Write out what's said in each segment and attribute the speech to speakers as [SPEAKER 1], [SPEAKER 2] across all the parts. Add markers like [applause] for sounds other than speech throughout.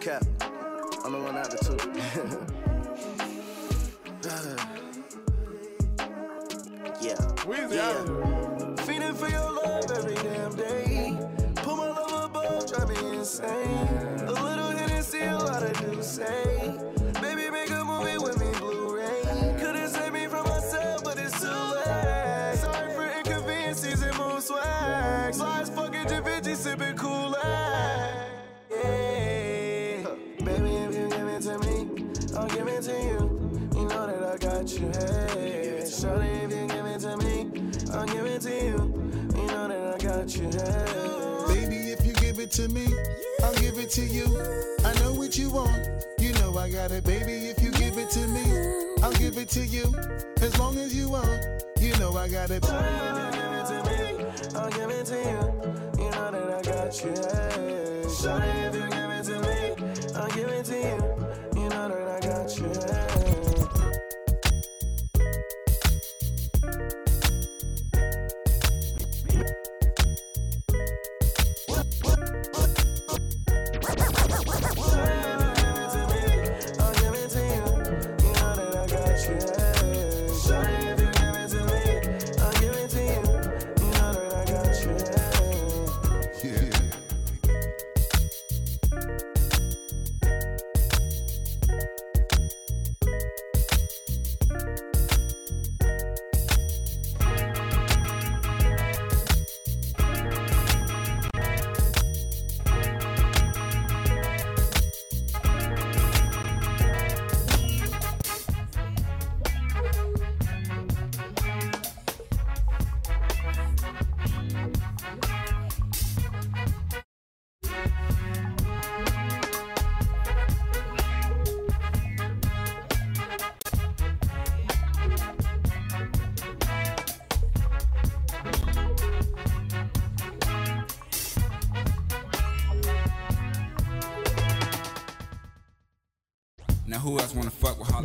[SPEAKER 1] cap. I'm the one out the two. yeah.
[SPEAKER 2] Weezy
[SPEAKER 1] yeah. Feeding for your love every damn day. Put my love above, drive me insane. It to you. I know
[SPEAKER 3] what you want. You know I got it, baby. If you give it to me, I'll give it to you. As long as you want, you know I got it.
[SPEAKER 1] Shorty, if you give it to me, I'll give it to you. You know that I got you. Hey. Shorty, if you give it to me, I'll give it to you. You know that I got you.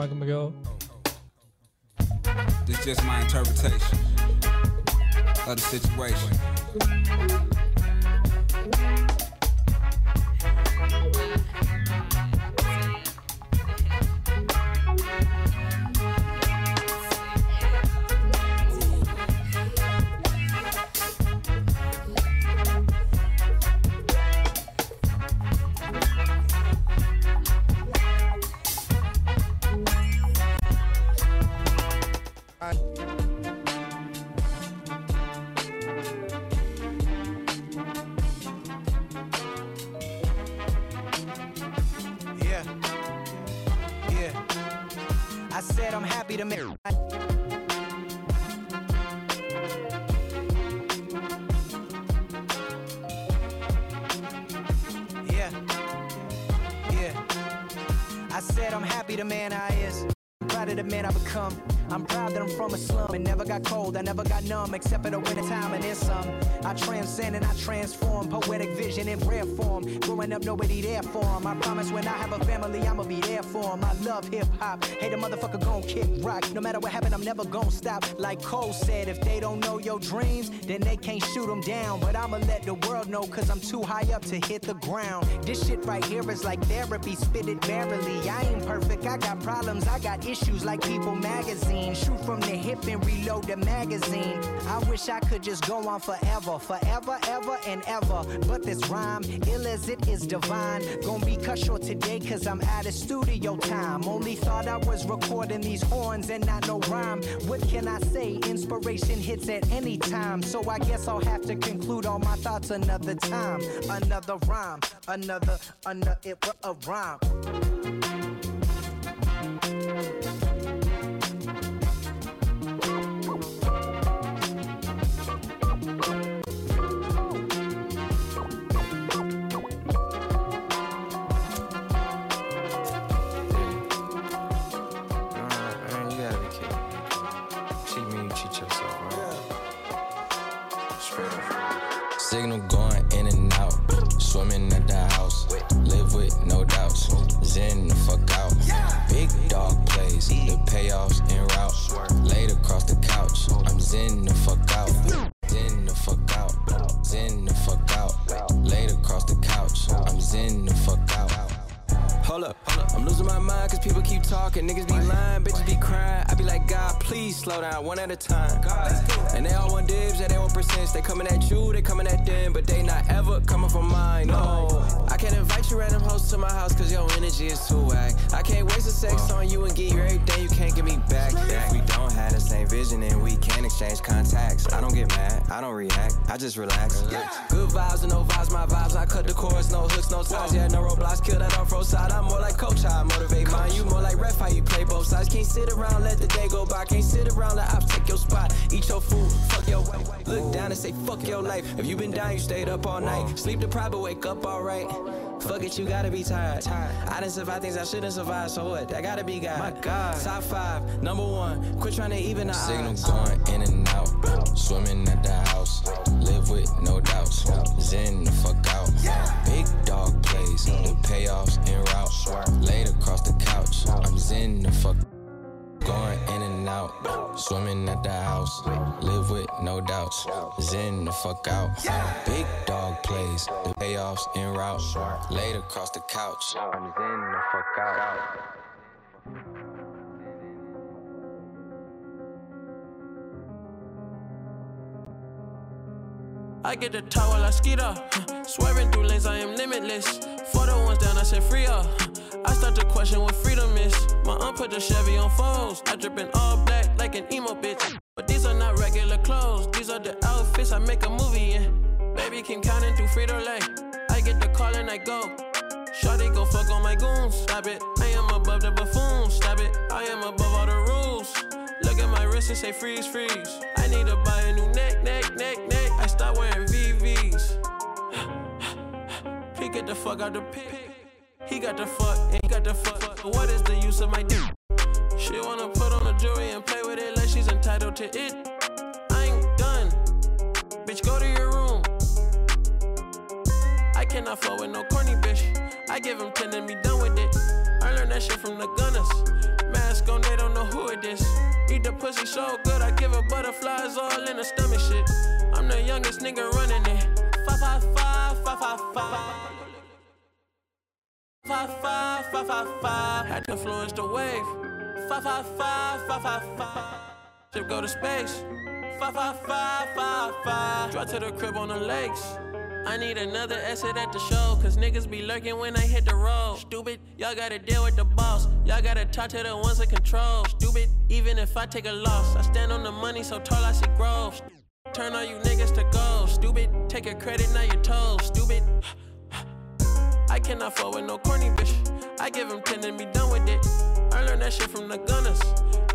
[SPEAKER 4] Michael McGill.
[SPEAKER 5] This just my interpretation of the situation.
[SPEAKER 6] Matter what happen, I'm never gonna stop. Like Cole said, if they don't know your dreams, then they can't shoot 'em down. But I'ma let the world know, cause I'm too high up to hit the ground. This shit right here is like therapy, spit it merrily. I ain't perfect, I got problems, I got issues like People magazine. Shoot from the hip and reload the magazine. I wish I could just go on forever, forever, ever, and ever. But this rhyme, ill as it is divine. Gonna be cut short today, cause I'm out of studio time. Only thought I was recording these horns and not no rhyme. What can I say? Inspiration hits at any time. So I guess I'll have to conclude all my thoughts another time. Another rhyme, another, another, it was a rhyme.
[SPEAKER 7] Down one at a time. And they all want dibs, yeah, they want percents. They coming at you, they coming at them, but they not ever coming from mine. No, can't invite you random hoes to my house cause your energy is too whack. I can't waste a sex on you and give you everything you can't give me back. If we don't have the same vision, and we can't exchange contacts. I don't get mad, I don't react, I just relax. Good vibes and no vibes, my vibes. I cut the chorus, no hooks, no ties. Yeah, no roadblocks, kill that off road side. I'm more like coach, I motivate mine. You more like ref, how you play both sides. Can't sit around, let the day go by. Can't sit around, let ops take your spot. Eat your food, fuck your wife. Look down and say fuck your life. If you been down, you stayed up all night. Sleep deprived, but wake up alright. Fuck it, you gotta be tired. I didn't survive things I shouldn't survive, so what? I gotta be God. My God. Top five, number one. Quit trying to even the Signal odds. going in and out. Swimming at the house. Live with no doubts. Zen the fuck out. Big dog plays. The payoffs en route. Laid across the couch. I'm zen the fuck Going in and out, swimming at the house. Live with no doubts. Zen the fuck out. Big dog plays, the payoffs en route. Laid across the couch. I'm zen the fuck out.
[SPEAKER 8] I get the top while I skeet up. Swerving through lanes, I am limitless. For the ones down, I said free up. I start to question what freedom is. My aunt put the Chevy on phones. I drippin' all black like an emo bitch. But these are not regular clothes. These are the outfits I make a movie in. Baby Kim counting through Frito Lay. I get the call and I go. Shawty go fuck on my goons. Stop it. I am above the buffoons. Stop it. I am above all the rules. Look at my wrist and say freeze, freeze. I need to buy a new neck, neck, neck, neck. Start wearing VVs. he get the fuck out the pit. He got the fuck and he got the fuck. What is the use of my dick? She wanna put on a jewelry and play with it like she's entitled to it. I ain't done. Bitch, go to your room. I cannot fuck with no corny bitch. I give him 10 and be done with it. I learned that shit from the gunners. Mask on, they don't know who it is. Eat the pussy so good, I give her butterflies all in the stomach shit. I'm the youngest nigga running it. Five, five, five, five, five, five. Five, five, five, five, five. Had to influence the wave. Five, five, five, five, five, five. Ship go to space. Five, five, five, five, five. Drive to the crib on the lakes. I need another exit at the show, cause niggas be lurking when I hit the road. Stupid, y'all gotta deal with the boss. Y'all gotta talk to the ones in control. Stupid, even if I take a loss, I stand on the money so tall I see growth. Turn all you niggas to gold. Stupid, take your credit, now you're toes. Stupid. I cannot fuck with no corny bitch. I give him 10 and be done with it. I learned that shit from the gunners.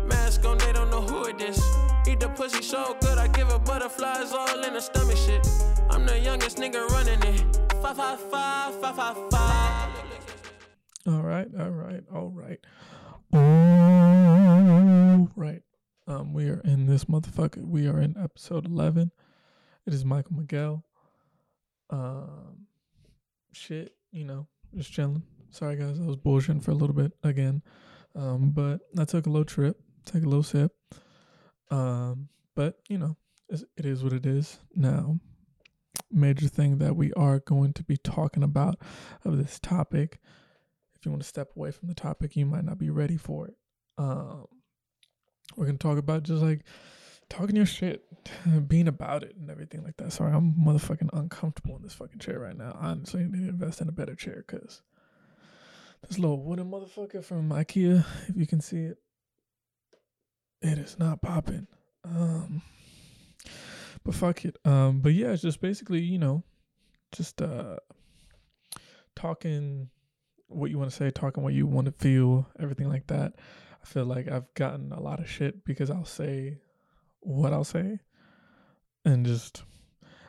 [SPEAKER 8] Mask on, they don't know who it is. Eat the pussy so good, I give her butterflies all in the stomach shit. I'm the youngest nigga running it. Five, five, five, five, five, five.
[SPEAKER 4] All right, all right, all right. All right. Um, we are in this motherfucker. We are in episode eleven. It is Michael Miguel. Um, shit, you know, just chilling. Sorry guys, I was bullshitting for a little bit again. Um, but I took a little trip, take a little sip. Um, but you know, it's, what it is. Now, major thing that we are going to be talking about of this topic. If you want to step away from the topic, you might not be ready for it. Um, we're gonna talk about just like talking your shit, [laughs] being about it, and everything like that. Sorry, I'm motherfucking uncomfortable in this fucking chair right now. Honestly, I need to invest in a better chair because this little wooden motherfucker from IKEA, if you can see it, it is not popping. Um, but fuck it. Um, but yeah, it's just basically, you know, just uh, talking what you want to say, talking what you want to feel, everything like that. I feel like I've gotten a lot of shit because I'll say what I'll say and just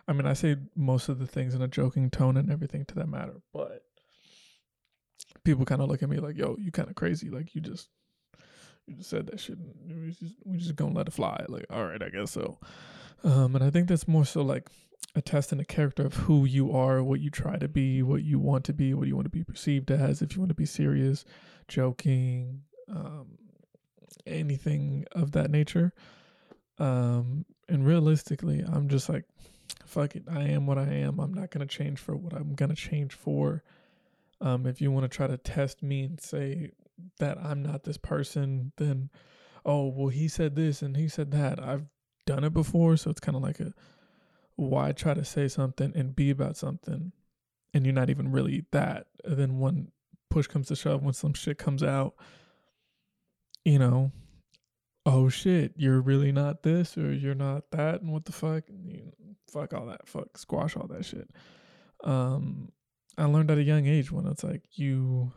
[SPEAKER 4] I mean I say most of the things in a joking tone and everything to that matter, but people kind of look at me like, "Yo, you kind of crazy. Like you just you just said that shit. We just we just gonna let it fly." Like, all right, I guess so. Um, and I think that's more so like a test in the character of who you are, what you try to be, what you want to be, what you want to be perceived as. If you want to be serious, joking, um, anything of that nature. Um, and realistically, I'm just like, fuck it. I am what I am. I'm not gonna change for what I'm gonna change for. Um, if you want to try to test me and say that I'm not this person, then oh well he said this and he said that. I've done it before, so it's kind of like a why try to say something and be about something and you're not even really that. And then when push comes to shove, when some shit comes out, you know, oh shit, you're really not this or you're not that, and what the fuck, you know, fuck all that, fuck squash all that shit. Um, I learned at a young age when it's like you.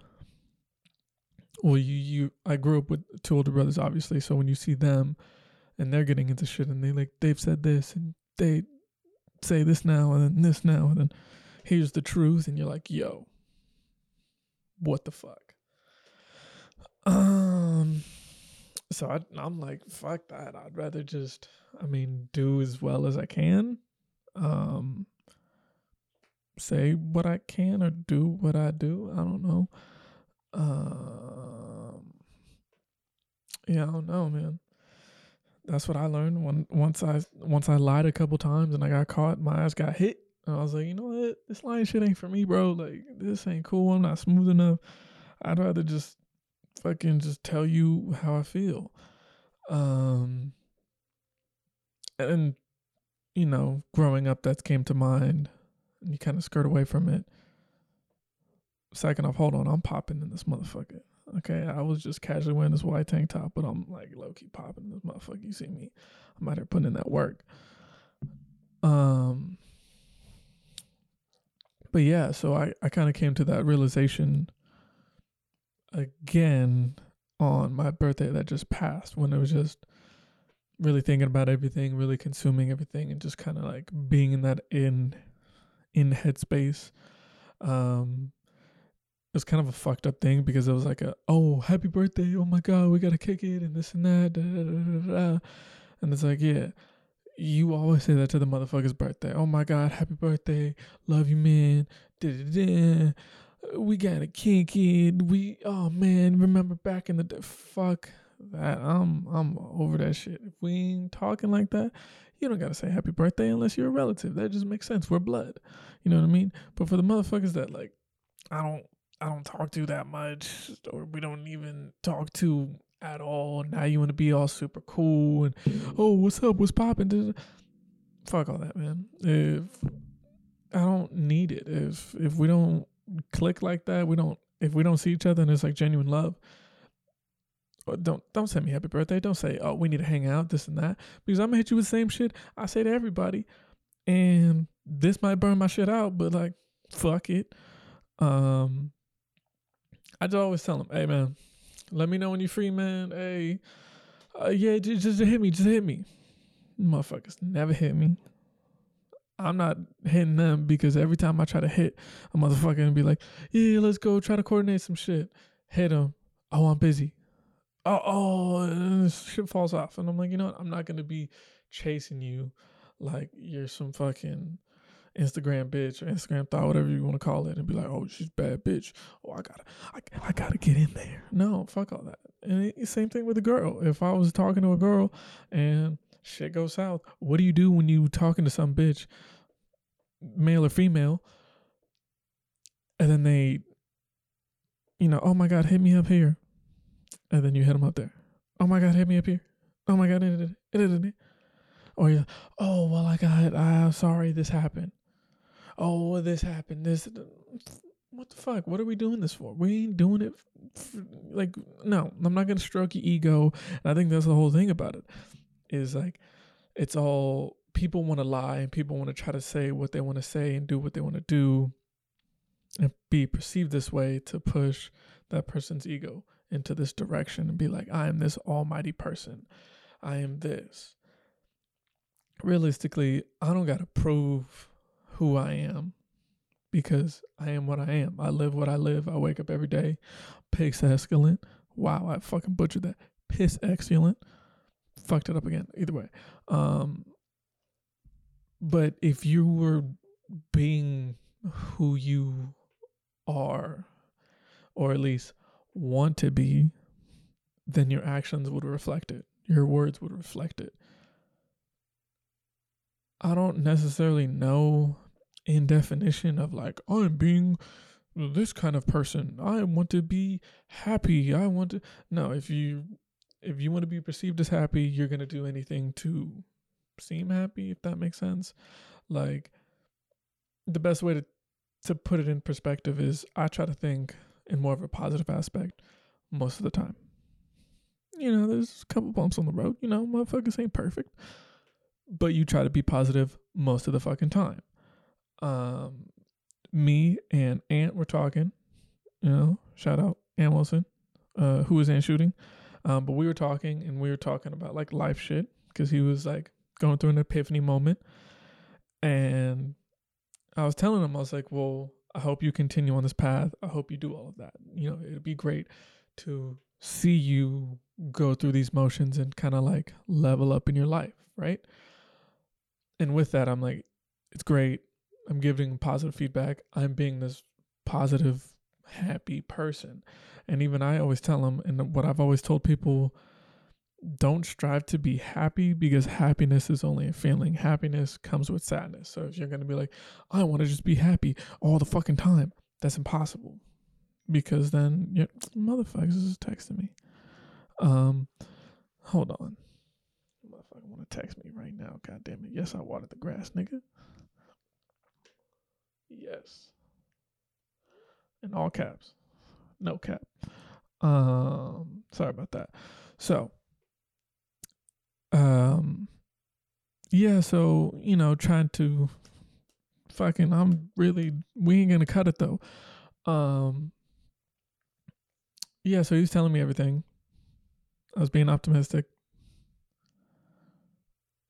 [SPEAKER 4] Well, you you I grew up with two older brothers, obviously. So when you see them, and they're getting into shit, and they like they've said this, and they say this now, and then this now, and then here's the truth, and you're like, yo, what the fuck? Um, so I, I'm like, fuck that. I'd rather just, I mean, do as well as I can. Um, say what I can or do what I do. I don't know. Um, yeah, I don't know, man. That's what I learned when once I once I lied a couple times and I got caught. My ass got hit. And I was like, you know what? This lying shit ain't for me, bro. Like, this ain't cool. I'm not smooth enough. I'd rather just fucking just tell you how I feel. Um, and, you know, growing up, that came to mind. And you kind of skirt away from it. Second off, hold on. I'm popping in this motherfucker. Okay, I was just casually wearing this white tank top, but I'm like low key popping this motherfucker. You see me? I'm out here putting in that work. Um, but yeah, so I, I kind of came to that realization again on my birthday that just passed when it was just really thinking about everything, really consuming everything, and just kind of like being in that in in headspace. Um, was kind of a fucked up thing because it was like a oh happy birthday, oh my god, we gotta kick it and this and that, da, da, da, and it's like yeah, you always say that to the motherfucker's birthday. Oh my God, happy birthday. Love you, man. We gotta kick it We oh man, remember back in the day. Fuck that. I'm I'm over that shit. If we ain't talking like that, you don't gotta say happy birthday unless you're a relative. That just makes sense. We're blood. You know what I mean? But for the motherfuckers that like I don't I don't talk to that much or we don't even talk to at all. Now you want to be all super cool and oh, what's up? What's popping? Fuck all that, man. If I don't need it, if if we don't click like that, we don't. If we don't see each other and it's like genuine love, uh, don't don't send me happy birthday. Don't say oh we need to hang out this and that because I'm gonna hit you with the same shit I say to everybody, and this might burn my shit out, but like fuck it. Um, I just always tell them, hey man, let me know when you're free, man. Hey, uh, yeah, just, just hit me. Just hit me. Motherfuckers never hit me. I'm not hitting them because every time I try to hit a motherfucker and be like, yeah, let's go try to coordinate some shit. Hit them. Oh, I'm busy. Oh, oh, shit falls off. And I'm like, you know what? I'm not going to be chasing you like you're some fucking Instagram bitch or Instagram thought, whatever you want to call it, and be like, oh, she's bad bitch. Oh, I gotta, I, I gotta get in there. No, fuck all that. And it, same thing with a girl. If I was talking to a girl and shit goes south, what do you do when you talking to some bitch, male or female, and then they, you know, oh my god, hit me up here, and then you hit them up there. Oh my god, hit me up here. Oh my god, or oh, you, oh well, I got, I'm sorry, this happened oh, this happened. This, what the fuck? What are we doing this for? We ain't doing it. Like, no, I'm not gonna stroke your ego. And I think that's the whole thing about it. Is like, it's all people want to lie and people want to try to say what they want to say and do what they want to do, and be perceived this way to push that person's ego into this direction and be like, I am this almighty person. I am this. Realistically, I don't gotta prove who I am because I am what I am. I live what I live. I wake up every day. Piss excellent. Wow, I fucking butchered that. Piss excellent. Fucked it up again. Either way. Um but if you were being who you are or at least want to be, then your actions would reflect it. Your words would reflect it. I don't necessarily know in definition of like I'm being this kind of person. I want to be happy. I want to No, if you if you want to be perceived as happy, you're going to do anything to seem happy if that makes sense. Like the best way to to put it in perspective is I try to think in more of a positive aspect most of the time. You know, there's a couple bumps on the road, you know, motherfuckers ain't perfect. But you try to be positive most of the fucking time. Um me and Ant were talking, you know, shout out Ant Wilson, uh, who was in shooting. Um, but we were talking and we were talking about like life shit because he was like going through an epiphany moment. And I was telling him, I was like, well, I hope you continue on this path. I hope you do all of that. You know, it'd be great to see you go through these motions and kind of like level up in your life, right? And with that, I'm like, it's great. I'm giving positive feedback. I'm being this positive, happy person. And even I always tell them, and what I've always told people don't strive to be happy because happiness is only a feeling. Happiness comes with sadness. So if you're going to be like, I want to just be happy all the fucking time, that's impossible. Because then, yeah, motherfuckers is texting me. Um, hold on. Motherfucker want to text me right now. God damn it. Yes, I watered the grass, nigga. Yes. In all caps. No cap. Um sorry about that. So um yeah, so, you know, trying to fucking I'm really we ain't gonna cut it though. Um yeah, so he was telling me everything. I was being optimistic.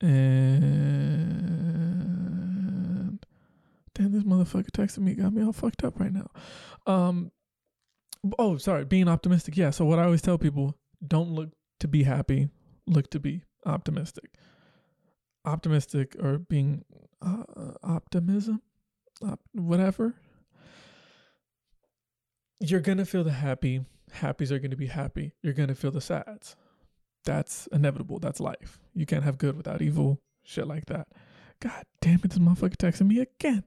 [SPEAKER 4] And damn, this motherfucker texted me, got me all fucked up right now. Um, oh, sorry, being optimistic. Yeah. So what I always tell people: don't look to be happy, look to be optimistic. Optimistic or being uh, optimism, op- whatever. You're gonna feel the happy. Happies are gonna be happy. You're gonna feel the sads. That's inevitable. That's life. You can't have good without evil. Shit like that. God damn it, this motherfucker texting me again.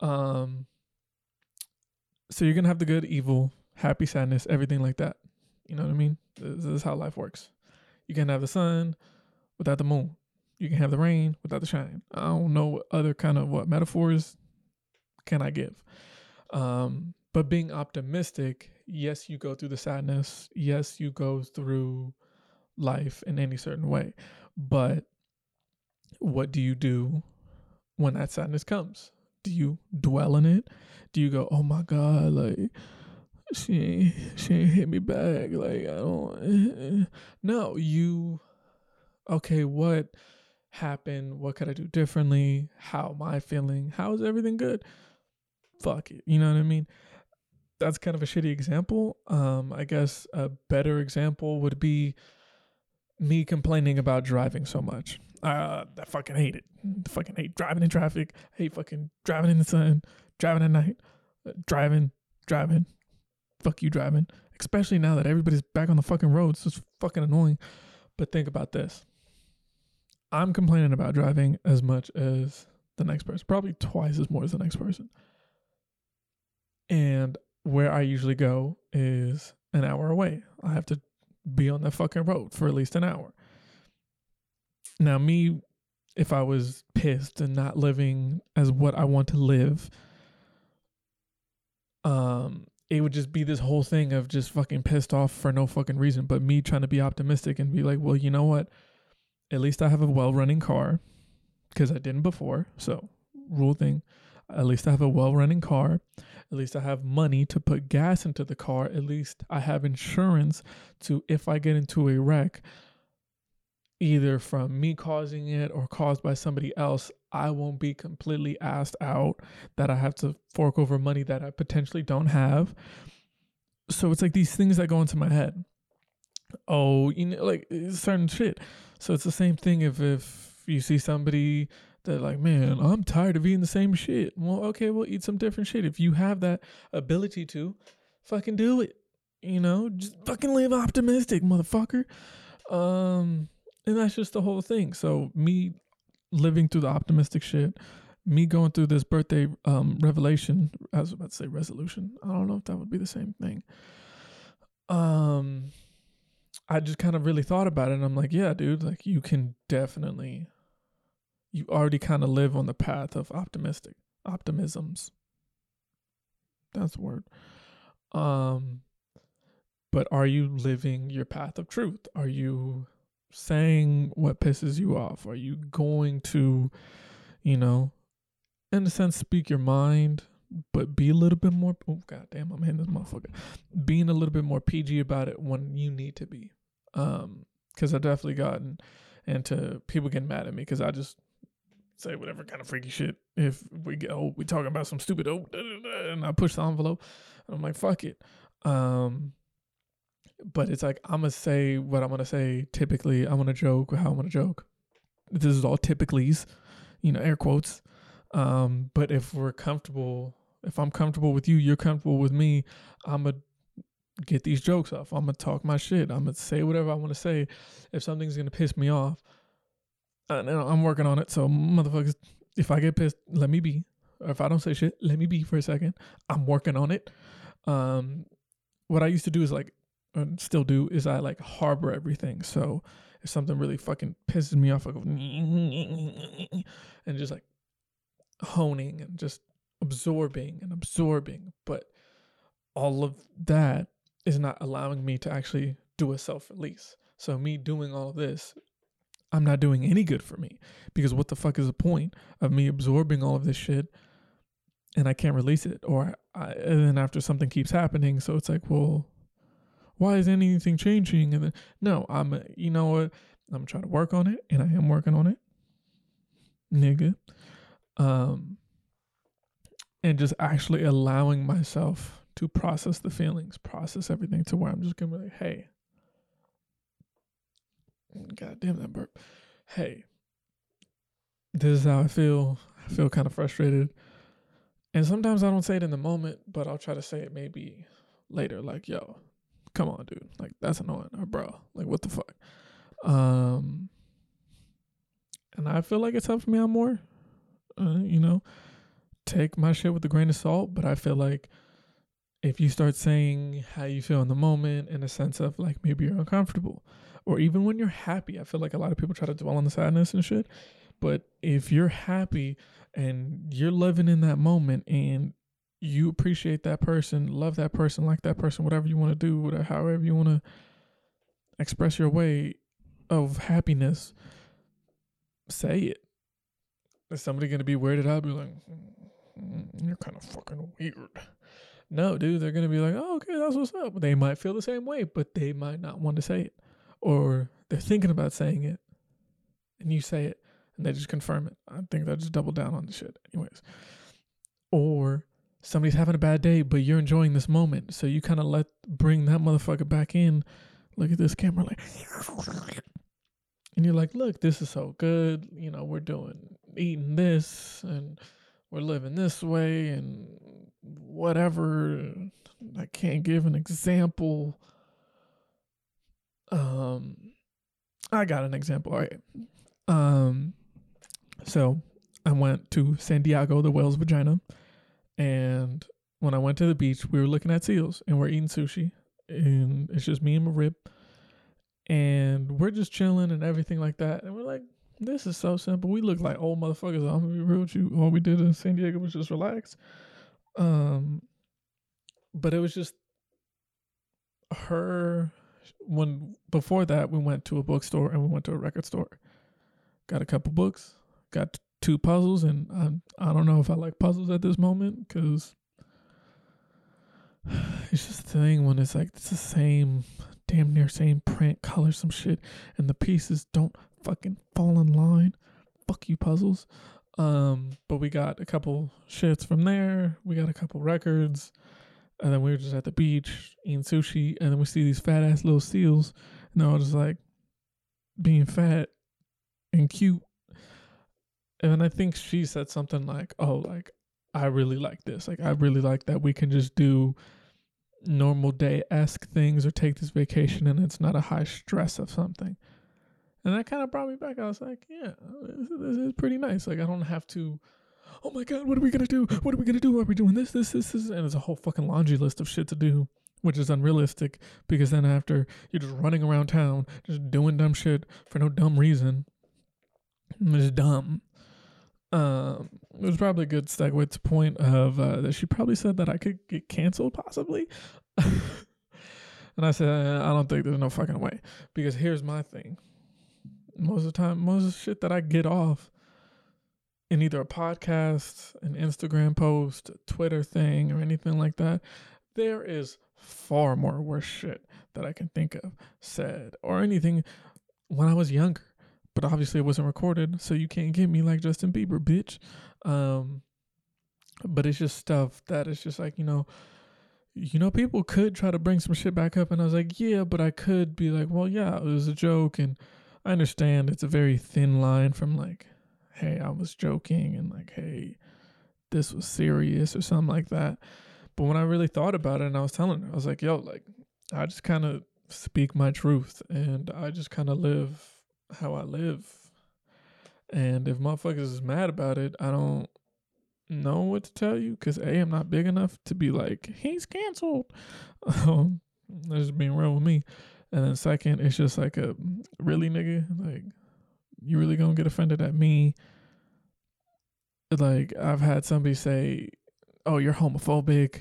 [SPEAKER 4] Um. So you're gonna have the good, evil, happy, sadness, everything like that. You know what I mean? This, is how life works. You can have the sun without the moon. You can have the rain without the shine. I don't know what other kind of what metaphors can I give. Um, but being optimistic, yes, you go through the sadness. Yes, you go through life in any certain way. But what do you do when that sadness comes? Do you dwell in it? Do you go, oh my God, like she ain't, she ain't hit me back. Like I don't. [laughs] No, you. Okay, what happened? What could I do differently? How am I feeling? How is everything good? Fuck it. You know what I mean? That's kind of a shitty example. Um, I guess a better example would be me complaining about driving so much. Uh, I fucking hate it. I fucking hate driving in traffic. I hate fucking driving in the sun, driving at night, uh, driving, driving. Fuck you driving. Especially now that everybody's back on the fucking roads. It's fucking annoying. But think about this. I'm complaining about driving as much as the next person, probably twice as more as the next person. And where I usually go is an hour away. I have to be on that fucking road for at least an hour. Now, me, if I was pissed and not living as what I want to live, um, it would just be this whole thing of just fucking pissed off for no fucking reason. But me trying to be optimistic and be like, well, you know what? At least I have a well running car because I didn't before. So, rule thing. At least I have a well running car. At least I have money to put gas into the car. At least I have insurance to, if I get into a wreck, either from me causing it or caused by somebody else, I won't be completely asked out that I have to fork over money that I potentially don't have. So it's like these things that go into my head. Oh, you know, like certain shit. So it's the same thing if if you see somebody that like, man, I'm tired of eating the same shit. Well, okay, we'll eat some different shit. If you have that ability to, fucking do it. You know, just fucking live optimistic, motherfucker. Um, and that's just the whole thing. So me living through the optimistic shit, me going through this birthday um revelation, I was about to say resolution. I don't know if that would be the same thing. Um I just kind of really thought about it and I'm like, yeah, dude, like you can definitely you already kind of live on the path of optimistic optimisms. That's the word. Um but are you living your path of truth? Are you saying what pisses you off? Are you going to, you know, in a sense, speak your mind, but be a little bit more? Oh, god damn, I'm hitting this motherfucker. Being a little bit more PG about it when you need to be. Um, because I've definitely gotten into people getting mad at me because I just say whatever kind of freaky shit. If we get oh, we talking about some stupid oh, and I push the envelope, and I'm like, fuck it. Um, but it's like I'm gonna say what I'm gonna say. Typically, I'm gonna joke how I'm gonna joke. This is all typicallys, you know, air quotes. Um, but if we're comfortable, if I'm comfortable with you, you're comfortable with me, I'm gonna get these jokes off. I'm gonna talk my shit. I'm gonna say whatever I want to say. If something's gonna piss me off, and I'm working on it. So motherfuckers, if I get pissed, let me be. Or if I don't say shit, let me be for a second. I'm working on it. Um, what I used to do is like and still do is I like harbor everything. So if something really fucking pisses me off, I go [laughs] and just like honing and just absorbing and absorbing. But all of that is not allowing me to actually do a self release. So me doing all this, I'm not doing any good for me because what the fuck is the point of me absorbing all of this shit and I can't release it or I, and then after something keeps happening, so it's like, well, why is anything changing? And then, no, I'm, you know what? I'm trying to work on it, and I am working on it, nigga. Um, and just actually allowing myself to process the feelings, process everything to where I'm just gonna be like, hey, God damn that burp. Hey, this is how I feel. I feel kind of frustrated. And sometimes I don't say it in the moment, but I'll try to say it maybe later, like, yo, come on, dude. Like that's annoying. Or bro, like what the fuck? Um and I feel like it's helping me out more. Uh, you know, take my shit with a grain of salt, but I feel like if you start saying how you feel in the moment in a sense of like maybe you're uncomfortable or even when you're happy, I feel like a lot of people try to dwell on the sadness and shit. But if you're happy and you're living in that moment and you appreciate that person, love that person, like that person, whatever you want to do, whatever, however you want to express your way of happiness, say it. Is somebody gonna be weirded out? Be like, mm, you're kind of fucking weird. No, dude, they're gonna be like, oh, okay, that's what's up. They might feel the same way, but they might not want to say it, or they're thinking about saying it, and you say it, and they just confirm it. I think they just double down on the shit, anyways. Or somebody's having a bad day, but you're enjoying this moment. So you kind of let bring that motherfucker back in. Look at this camera, like, and you're like, look, this is so good. You know, we're doing eating this and we're living this way and whatever. I can't give an example. Um, I got an example. All right. Um, so I went to San Diego, the whale's vagina and when I went to the beach, we were looking at seals and we're eating sushi. And it's just me and my rib. And we're just chilling and everything like that. And we're like, this is so simple. We look like old motherfuckers. I'm gonna be real with you. All we did in San Diego was just relax. Um, but it was just her. When before that, we went to a bookstore and we went to a record store. Got a couple books. Got two puzzles, and I I don't know if I like puzzles at this moment because [sighs] it's just the thing when it's like it's the same, damn near same print, color, some shit, and the pieces don't fucking fall in line. Fuck you, puzzles. Um, but we got a couple shits from there. We got a couple records, and then we were just at the beach eating sushi, and then we see these fat ass little seals, and I was just like being fat and cute and then I think she said something like, "Oh, like I really like this. Like I really like that we can just do normal day esque things or take this vacation and it's not a high stress of something." And that kind of brought me back. I was like, "Yeah, this, this is pretty nice. Like I don't have to oh my god, what are we gonna do? What are we gonna do? Are we doing this, this, this, this? And it's a whole fucking laundry list of shit to do, which is unrealistic because then after you're just running around town, just doing dumb shit for no dumb reason. It's dumb. Um, it was probably a good segue to point of uh, that she probably said that I could get canceled possibly. [laughs] and I said, I don't think there's no fucking way. Because here's my thing. Most of the time, most of the shit that I get off in either a podcast, an Instagram post, Twitter thing, or anything like that, there is far more worse shit that I can think of said or anything when I was younger. But obviously it wasn't recorded, so you can't get me like Justin Bieber, bitch. Um but it's just stuff that is just like, you know, you know, people could try to bring some shit back up and I was like, yeah, but I could be like, well, yeah, it was a joke and I understand it's a very thin line from like, hey, I was joking and like, hey, this was serious or something like that. But when I really thought about it and I was telling her, I was like, yo, like, I just kind of speak my truth and I just kind of live how I live. And if motherfuckers is mad about it, I don't know what to tell you because A, I'm not big enough to be like, he's canceled. [laughs] Um, just being real with me. And then second, it's just like a really nigga, like you really gonna get offended at me. Like I've had somebody say, Oh, you're homophobic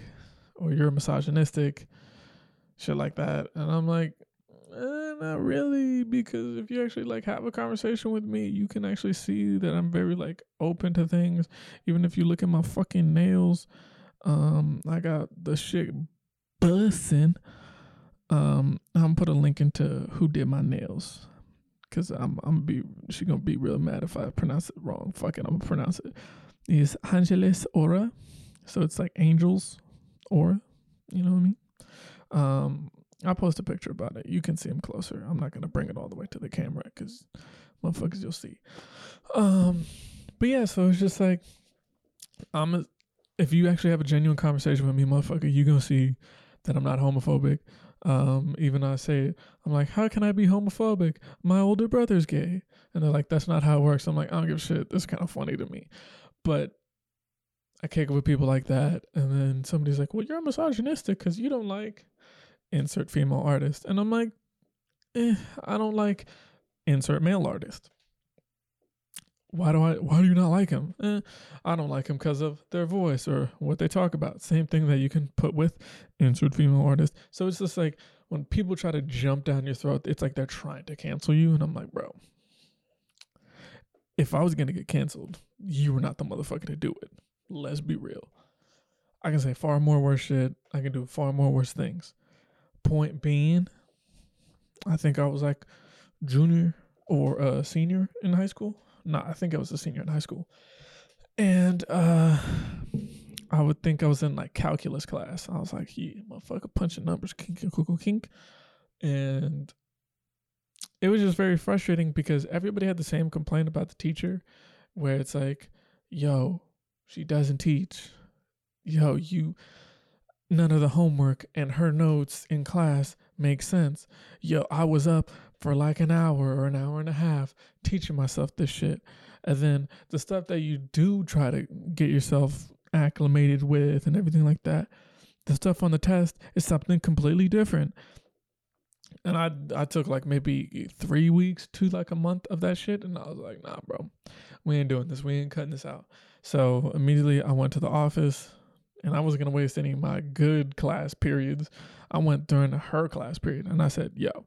[SPEAKER 4] or you're misogynistic, shit like that. And I'm like, eh, not really, because if you actually like have a conversation with me, you can actually see that I'm very like open to things. Even if you look at my fucking nails, um, I got the shit bussin'. Um, I'm gonna put a link into who did my nails. Cause I'm I'm be she gonna be real mad if I pronounce it wrong. Fuck it, I'm gonna pronounce it. Is Angeles Aura. So it's like angels aura. You know what I mean? Um I'll post a picture about it. You can see them closer. I'm not gonna bring it all the way to the camera because motherfuckers you'll see. Um but yeah, so it's just like I'm a, if you actually have a genuine conversation with me, motherfucker, you gonna see that I'm not homophobic. Um, even I say I'm like, how can I be homophobic? My older brother's gay, and they're like, that's not how it works. I'm like, I don't give a shit. That's kind of funny to me, but I kick it with people like that, and then somebody's like, well, you're misogynistic because you don't like insert female artist, and I'm like, eh, I don't like insert male artist. Why do I? Why do you not like him? Eh, I don't like him because of their voice or what they talk about. Same thing that you can put with insert female artist. So it's just like when people try to jump down your throat, it's like they're trying to cancel you, and I'm like, bro, if I was gonna get canceled, you were not the motherfucker to do it. Let's be real. I can say far more worse shit. I can do far more worse things. Point being, I think I was like junior or uh, senior in high school. No, I think I was a senior in high school. And uh I would think I was in like calculus class. I was like, yeah, motherfucker punching numbers, kink, kink, kink, kink. And it was just very frustrating because everybody had the same complaint about the teacher where it's like, yo, she doesn't teach. Yo, you none of the homework and her notes in class make sense. Yo, I was up for like an hour or an hour and a half teaching myself this shit. And then the stuff that you do try to get yourself acclimated with and everything like that, the stuff on the test is something completely different. And I I took like maybe three weeks to like a month of that shit, and I was like, nah, bro, we ain't doing this. We ain't cutting this out. So immediately I went to the office, and I wasn't gonna waste any of my good class periods. I went during her class period, and I said, yo,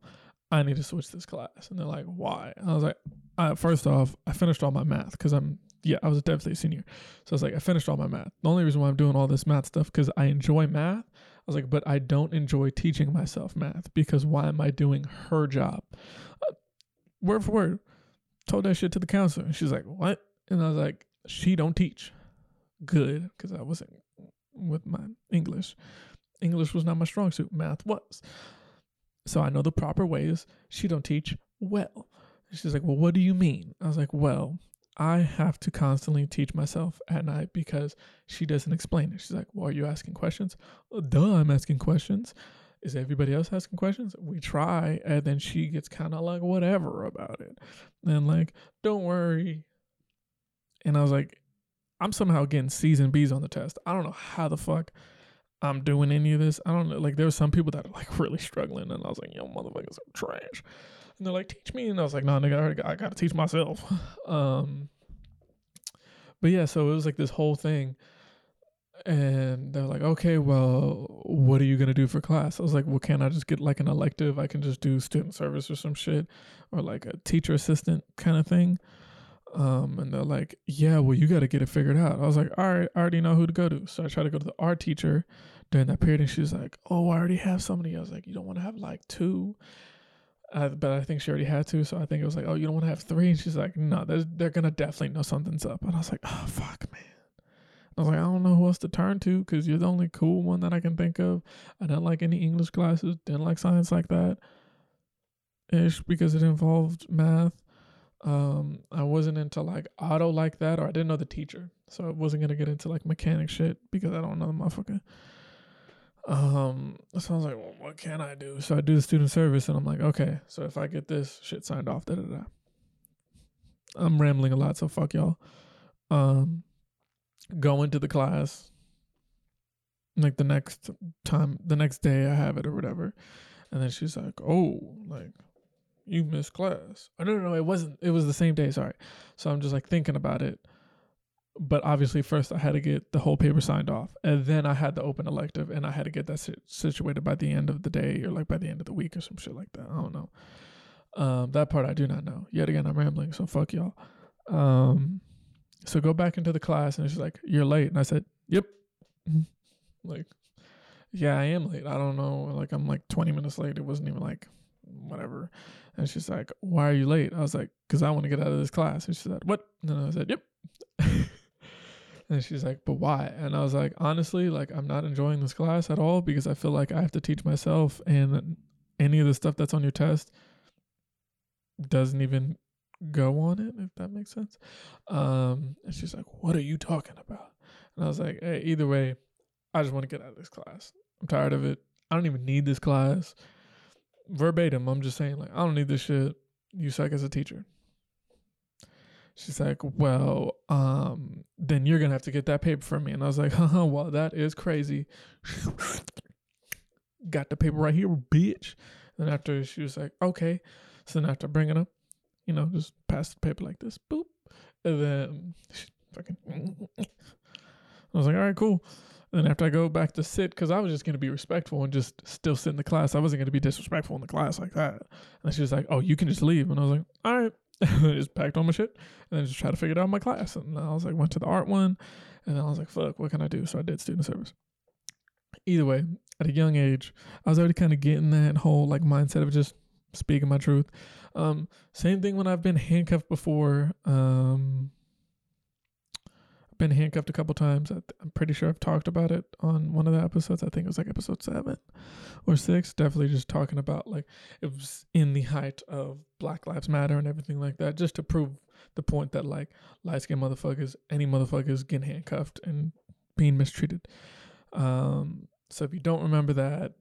[SPEAKER 4] I need to switch this class. And they're like, why? And I was like, uh, first off, I finished all my math because I'm yeah, I was a a senior. So I was like, I finished all my math. The only reason why I'm doing all this math stuff because I enjoy math. I was like, but I don't enjoy teaching myself math because why am I doing her job? Uh, word for word, told that shit to the counselor, and she's like, what? And I was like, she don't teach. Good, because I wasn't with my English. English was not my strong suit. Math was. So I know the proper ways. She don't teach well. She's like, well, what do you mean? I was like, well, I have to constantly teach myself at night because she doesn't explain it. She's like, Well, are you asking questions? Well, duh, I'm asking questions. Is everybody else asking questions? We try, and then she gets kind of like, whatever about it. And like, don't worry. And I was like, I'm somehow getting C's and B's on the test. I don't know how the fuck I'm doing any of this. I don't know. Like there were some people that are like [laughs] really struggling, and I was like, "Yo, motherfuckers are trash." And they're like, "Teach me," and I was like, "No, nigga, I, already got, I got to teach myself." [laughs] um, but yeah, so it was like this whole thing, and they're like, "Okay, well, what are you gonna do for class?" I was like, "Well, can't I just get like an elective? I can just do student service or some shit, or like a teacher assistant kind of thing." Um, and they're like, "Yeah, well, you got to get it figured out." I was like, "All right, I already know who to go to." So I try to go to the art teacher during that period, and she was like, "Oh, I already have somebody." I was like, "You don't want to have like two? But I think she already had two, so I think it was like, "Oh, you don't want to have three? And she's like, "No, they're they're gonna definitely know something's up." And I was like, "Oh, fuck, man." I was like, I don't know who else to turn to because you're the only cool one that I can think of. I didn't like any English classes, didn't like science like that. Ish because it involved math. Um, I wasn't into like auto like that, or I didn't know the teacher, so I wasn't gonna get into like mechanic shit because I don't know the motherfucker. Um, so I was like, well, what can I do? So I do the student service, and I'm like, okay, so if I get this shit signed off, da da da. I'm rambling a lot, so fuck y'all. Um, go into the class. Like the next time, the next day, I have it or whatever, and then she's like, oh, like you missed class. Oh, no, no, no, it wasn't. It was the same day. Sorry. So I'm just like thinking about it. But obviously, first I had to get the whole paper signed off, and then I had the open elective, and I had to get that situated by the end of the day, or like by the end of the week, or some shit like that. I don't know. Um, that part I do not know. Yet again, I'm rambling, so fuck y'all. Um, so go back into the class, and she's like, "You're late," and I said, "Yep." like, yeah, I am late. I don't know. Like, I'm like 20 minutes late. It wasn't even like whatever. And she's like, Why are you late? I was like, Because I want to get out of this class. And she said, What? And I said, Yep. [laughs] and she's like, But why? And I was like, Honestly, like, I'm not enjoying this class at all because I feel like I have to teach myself, and any of the stuff that's on your test doesn't even go on it, if that makes sense. Um, and she's like, What are you talking about? And I was like, Hey, either way, I just want to get out of this class. I'm tired of it. I don't even need this class verbatim, I'm just saying, like, I don't need this shit. You suck as a teacher. She's like, well, um, then you're gonna have to get that paper from me. And I was like, [laughs] huh, well, that is crazy. [laughs] Got the paper right here, bitch. And after she was like, okay. So then after bringing up, you know, just pass the paper like this, boop. And then [laughs] fucking, I was like, all right, cool. And then after I go back to sit, because I was just going to be respectful and just still sit in the class. I wasn't going to be disrespectful in the class like that. And she was like, oh, you can just leave. And I was like, all right. [laughs] just packed all my shit and then just try to figure it out in my class. And I was like, went to the art one. And then I was like, fuck, what can I do? So I did student service. Either way, at a young age, I was already kind of getting that whole like mindset of just speaking my truth. Um, same thing when I've been handcuffed before. Um, been handcuffed a couple times. I'm pretty sure I've talked about it on one of the episodes. I think it was like episode seven or six. Definitely just talking about like it was in the height of Black Lives Matter and everything like that, just to prove the point that like light skinned motherfuckers, any motherfuckers getting handcuffed and being mistreated. Um, so if you don't remember that,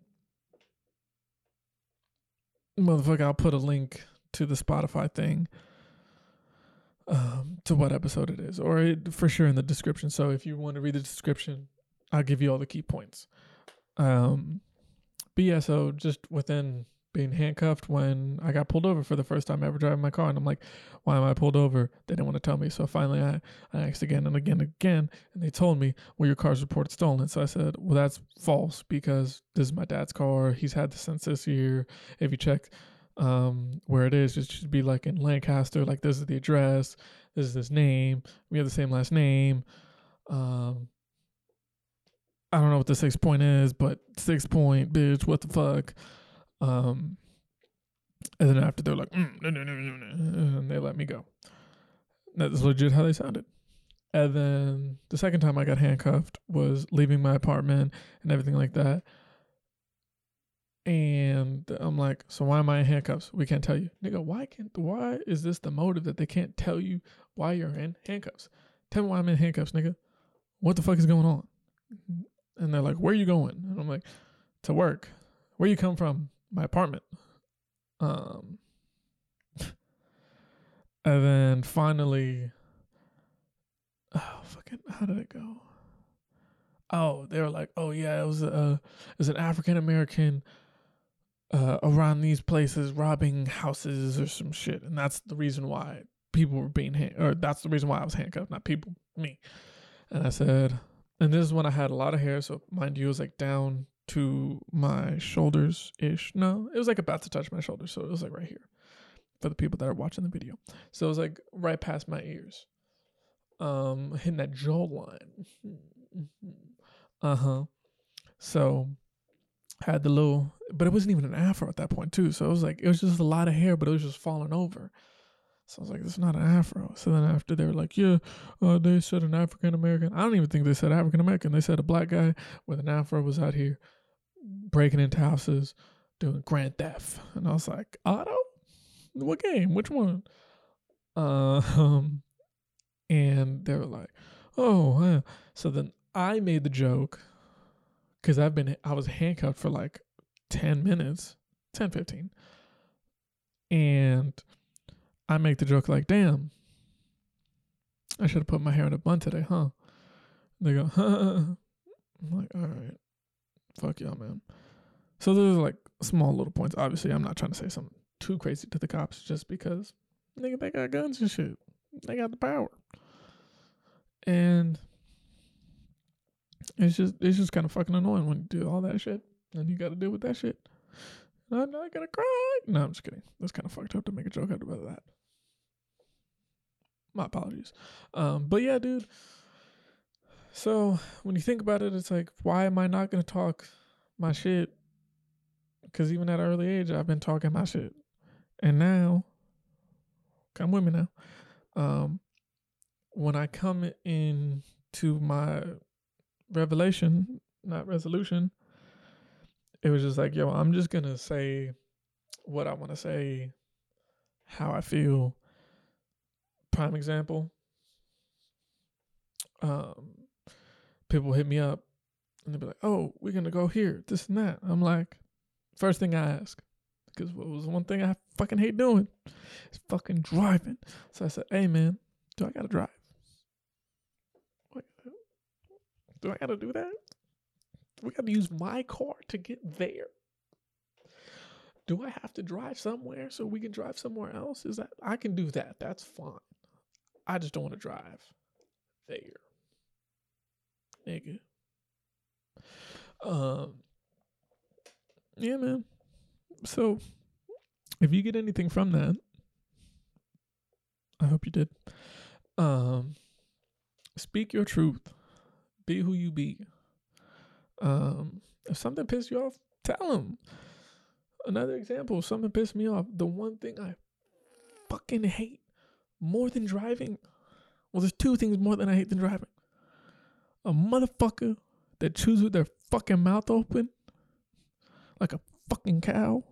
[SPEAKER 4] motherfucker, I'll put a link to the Spotify thing um, to what episode it is, or it, for sure in the description. So if you want to read the description, I'll give you all the key points. Um, but yeah, so just within being handcuffed when I got pulled over for the first time ever driving my car, and I'm like, why am I pulled over? They didn't want to tell me, so finally I, I asked again and again and again, and they told me, well, your car's reported stolen. So I said, well, that's false because this is my dad's car. He's had this since this year. If you check um, where it is. It should be like in Lancaster, like this is the address, this is his name, we have the same last name. Um, I don't know what the six point is, but six point, bitch, what the fuck? Um, and then after they're like, mm, no, no, no, no, no, and they let me go. That's legit how they sounded. And then the second time I got handcuffed was leaving my apartment and everything like that. And I'm like, so why am I in handcuffs? We can't tell you. Nigga, why can't why is this the motive that they can't tell you why you're in handcuffs? Tell me why I'm in handcuffs, nigga. What the fuck is going on? And they're like, Where are you going? And I'm like, To work. Where you come from? My apartment. Um [laughs] and then finally oh fucking how did it go? Oh, they were like, oh yeah, it was a it was an African American uh, around these places robbing houses or some shit, and that's the reason why people were being hand- or that's the reason why I was handcuffed, not people, me. And I said, and this is when I had a lot of hair, so mind you, it was like down to my shoulders ish. No, it was like about to touch my shoulders, so it was like right here for the people that are watching the video. So it was like right past my ears, um, hitting that jawline. uh huh. So had the little, but it wasn't even an afro at that point too. So it was like it was just a lot of hair, but it was just falling over. So I was like, "This is not an afro." So then after they were like, "Yeah, uh, they said an African American." I don't even think they said African American. They said a black guy with an afro was out here breaking into houses, doing grand theft, and I was like, "Auto? What game? Which one?" Uh, um, and they were like, "Oh, yeah." so then I made the joke because I've been I was handcuffed for like 10 minutes, 10, 15. And I make the joke like, damn, I should have put my hair in a bun today, huh? They go, huh? [laughs] I'm like, all right, fuck y'all, man. So those are like small little points. Obviously, I'm not trying to say something too crazy to the cops just because nigga they got guns and shit. They got the power. And it's just it's just kind of fucking annoying when you do all that shit and you got to deal with that shit. And I'm not gonna cry. No, I'm just kidding. That's kind of fucked up to make a joke out of that. My apologies. Um, but yeah, dude. So when you think about it, it's like, why am I not gonna talk my shit? Because even at an early age, I've been talking my shit, and now, come with me now. Um, when I come in to my revelation, not resolution, it was just like, yo, I'm just gonna say what I want to say, how I feel. Prime example. Um, people hit me up and they be like, "Oh, we're gonna go here, this and that." I'm like, first thing I ask, because what was the one thing I fucking hate doing is fucking driving. So I said, "Hey, man, do I gotta drive? What, do I gotta do that? We gotta use my car to get there." Do I have to drive somewhere so we can drive somewhere else? Is that I can do that? That's fine. I just don't want to drive there, nigga. Um, yeah, man. So, if you get anything from that, I hope you did. Um, speak your truth. Be who you be. Um, if something pissed you off, tell them. Another example, something pissed me off. The one thing I fucking hate more than driving. Well, there's two things more than I hate than driving. A motherfucker that chews with their fucking mouth open like a fucking cow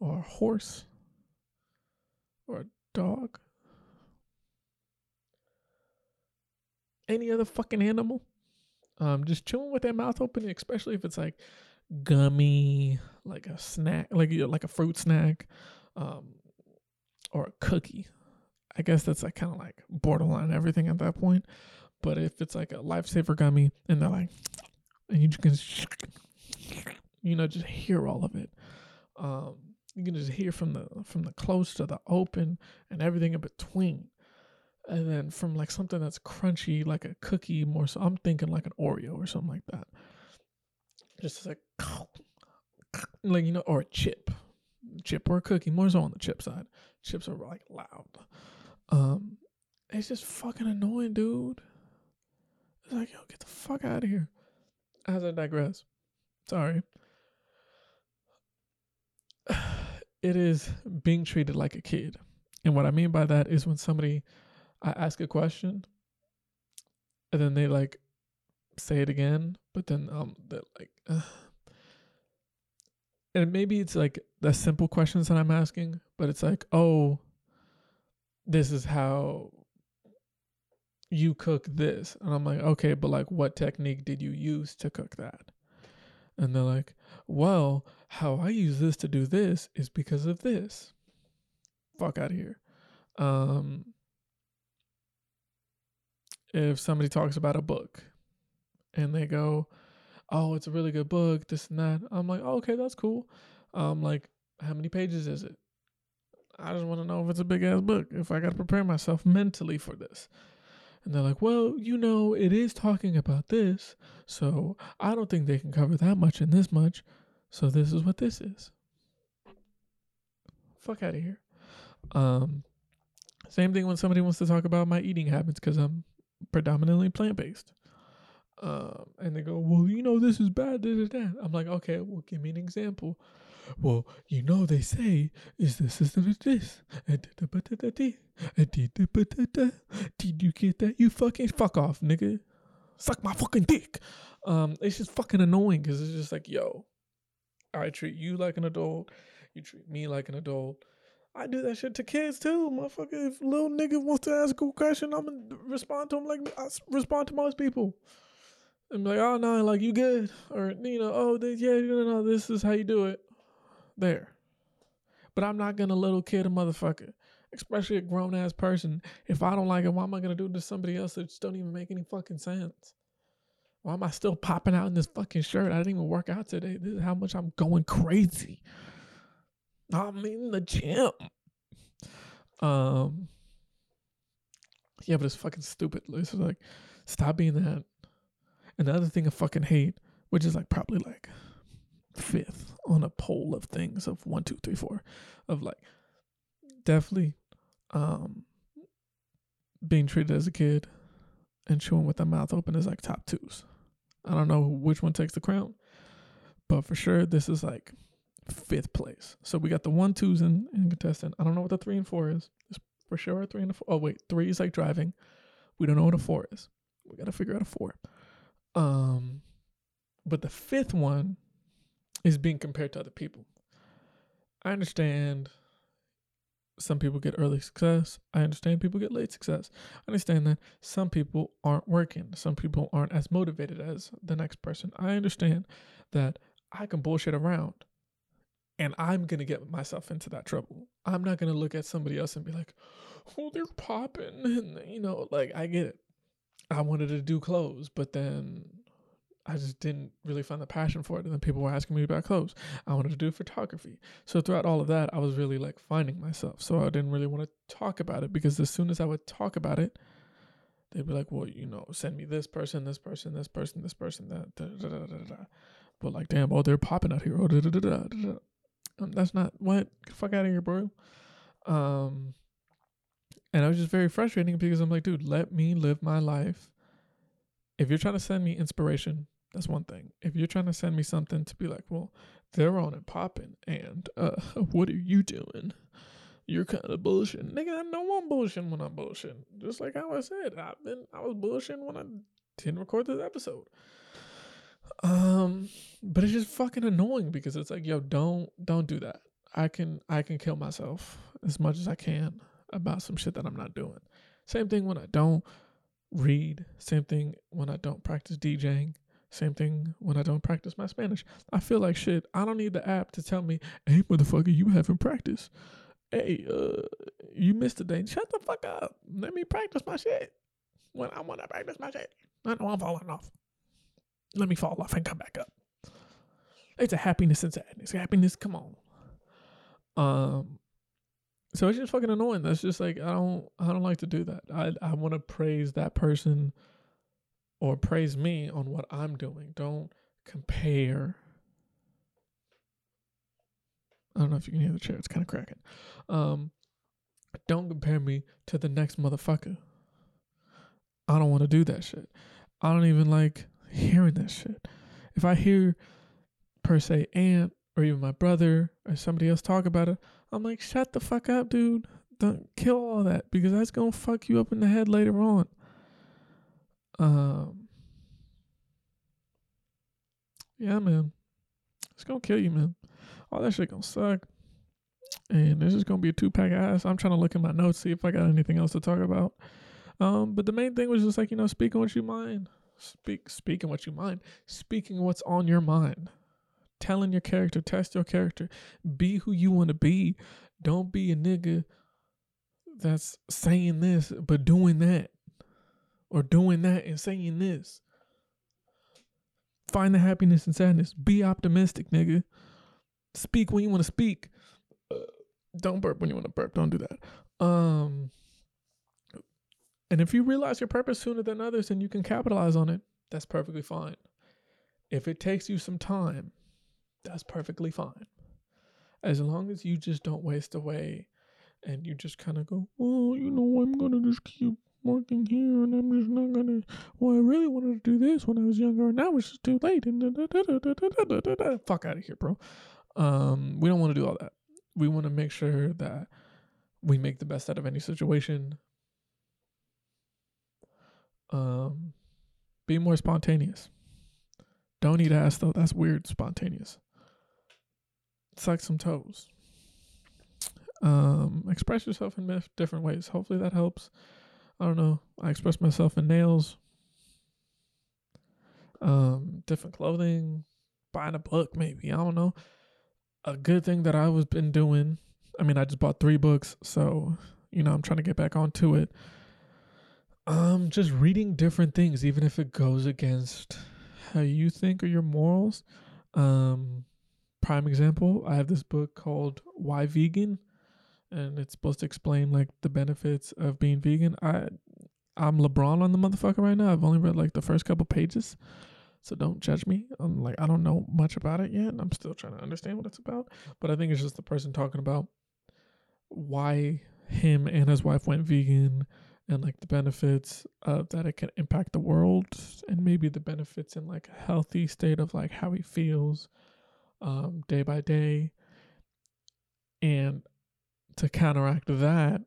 [SPEAKER 4] or a horse or a dog. Any other fucking animal. Um, just chewing with their mouth open, especially if it's like gummy, like a snack, like like a fruit snack, um, or a cookie. I guess that's like kind of like borderline everything at that point. But if it's like a lifesaver gummy and they're like, and you can, you know, just hear all of it. Um, you can just hear from the from the close to the open and everything in between. And then from like something that's crunchy, like a cookie, more so I'm thinking like an Oreo or something like that. Just like, [sniffs] like you know, or a chip, chip or a cookie, more so on the chip side. Chips are like loud. Um, it's just fucking annoying, dude. It's like, yo, get the fuck out of here. As I digress, sorry. [sighs] It is being treated like a kid. And what I mean by that is when somebody, I ask a question, and then they like say it again, but then um, they're like, [sighs] and maybe it's like the simple questions that I'm asking, but it's like, oh, this is how you cook this. And I'm like, okay, but like, what technique did you use to cook that? And they're like, well, how I use this to do this is because of this. Fuck out of here. Um, if somebody talks about a book and they go, "Oh, it's a really good book," this and that. I'm like, oh, "Okay, that's cool." Um, like, how many pages is it? I just want to know if it's a big ass book. If I got to prepare myself mentally for this. And they're like, well, you know, it is talking about this, so I don't think they can cover that much in this much. So this is what this is. Fuck out of here. Um, same thing when somebody wants to talk about my eating habits because I'm predominantly plant based. Um, and they go, well, you know, this is bad. This is that. I'm like, okay, well, give me an example. Well, you know, they say is this is this is this. Did you get that? You fucking fuck off, nigga. Suck my fucking dick. Um, it's just fucking annoying because it's just like, yo, I treat you like an adult. You treat me like an adult. I do that shit to kids too, motherfucker. If little nigga wants to ask a question, I'm gonna respond to him like I respond to most people. Be like, oh no, like you good, or you know, oh they, yeah, you know, this is how you do it. There. But I'm not gonna little kid a motherfucker, especially a grown ass person. If I don't like it, why am I gonna do it to somebody else that just don't even make any fucking sense? Why am I still popping out in this fucking shirt? I didn't even work out today. This is how much I'm going crazy. I'm in the gym. Um. Yeah, but it's fucking stupid. It's like, stop being that. And the other thing I fucking hate, which is like probably like fifth on a poll of things of one, two, three, four, of like definitely um being treated as a kid and chewing with their mouth open is like top twos. I don't know which one takes the crown, but for sure this is like fifth place. So we got the one twos in, in contestant. I don't know what the three and four is. It's for sure a three and a four. Oh wait, three is like driving. We don't know what a four is. We gotta figure out a four. Um but the fifth one is being compared to other people. I understand some people get early success. I understand people get late success. I understand that some people aren't working. Some people aren't as motivated as the next person. I understand that I can bullshit around and I'm to get myself into that trouble. I'm not to look at somebody else and be like, oh, they're popping. [laughs] And, you know, like, I get it. I wanted to do clothes, but then I just didn't really find the passion for it. And then people were asking me about clothes. I wanted to do photography. So throughout all of that, I was really like finding myself. So I didn't really want to talk about it because as soon as I would talk about it, they'd be like, well, you know, send me this person, this person, this person, this person, that. But like, damn, oh, they're popping out here. Oh. Um, that's not what. Fuck out of here, bro. Um, and I was just very frustrating because I'm like, dude, let me live my life. If you're trying to send me inspiration, that's one thing. If you're trying to send me something to be like, well, they're on and popping, and [laughs] uh, what are you doing? You're kind of bullshit, nigga. I know I'm bullshitting when I'm bullshitting. Just like how I said, I've been, I was bullshitting when I didn't record this episode. Um, but it's just fucking annoying because it's like, yo, don't, don't do that. I can, I can kill myself as much as I can about some shit that I'm not doing. Same thing when I don't read. Same thing when I don't practice DJing. Same thing when I don't practice my Spanish. I feel like shit. I don't need the app to tell me, hey, motherfucker, you haven't practiced. Hey, uh, you missed a day. Shut the fuck up. Let me practice my shit. When I want to practice my shit. I know I'm falling off. Let me fall off and come back up. It's a happiness and sadness. Happiness, come on. Um, so it's just fucking annoying. That's just like I don't I don't like to do that. I I want to praise that person or praise me on what I'm doing. Don't compare. I don't know if you can hear the chair, it's kind of cracking. Um, don't compare me to the next motherfucker. I don't want to do that shit. I don't even like hearing that shit. If I hear, per se, Aunt or even my brother or somebody else talk about it, I'm like, shut the fuck up, dude. Don't kill all that because that's gonna fuck you up in the head later on. Um, yeah, man, it's gonna kill you, man. All that shit gonna suck, and this is gonna be a two pack ass. I'm trying to look in my notes see if I got anything else to talk about. Um, but the main thing was just like you know, speaking what you mind, speak speaking what you mind, speaking what's on your mind, telling your character, test your character, be who you want to be. Don't be a nigga that's saying this but doing that. or doing that and saying this. Find the happiness and sadness. Be optimistic, nigga. Speak when you want to speak. Uh, don't burp when you want to burp. Don't do that. Um, and if you realize your purpose sooner than others and you can capitalize on it, that's perfectly fine. If it takes you some time, that's perfectly fine. As long as you just don't waste away and you just kind of go, well, you know, I'm going to just keep working here and I'm just not going to. Well, I really wanted to do this when I was younger and now it's just too late. And da, da, da, Fuck out of here, bro. Um, we don't want to do all that. We want to make sure that we make the best out of any situation um, be more spontaneous. Don't eat ass though. That's weird. Spontaneous. Suck some toes. Um, express yourself in different ways. Hopefully that helps. I don't know. I express myself in nails. Um, different clothing, buying a book, maybe. I don't know. A good thing that I was been doing. I mean, I just bought three books, so you know I'm trying to get back onto it. Um, just reading different things, even if it goes against how you think or your morals. Um, prime example, I have this book called Why Vegan, and it's supposed to explain like the benefits of being vegan. I I'm LeBron on the motherfucker right now. I've only read like the first couple pages. So don't judge me. I'm like I don't know much about it yet. I'm still trying to understand what it's about. But I think it's just the person talking about why him and his wife went vegan and like the benefits of that it can impact the world and maybe the benefits in like a healthy state of like how he feels um day by day. And to counteract that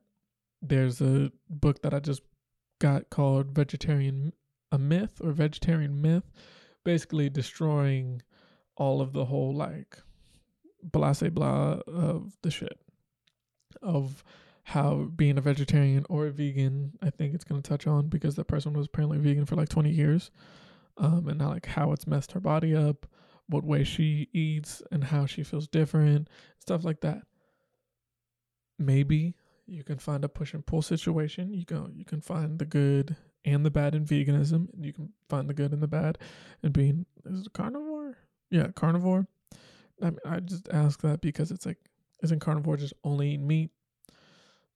[SPEAKER 4] there's a book that i just got called vegetarian a myth or vegetarian myth basically destroying all of the whole like blah say blah of the shit of how being a vegetarian or a vegan, I think it's going to touch on because that person was apparently vegan for like 20 years. Um, and now like how it's messed her body up, what way she eats, and how she feels different, stuff like that. Maybe you can find a push and pull situation. You go, you can find the good and the bad in veganism, and you can find the good and the bad in being is it carnivore? Yeah, carnivore. I mean, I just ask that because it's like, isn't carnivore just only eating meat?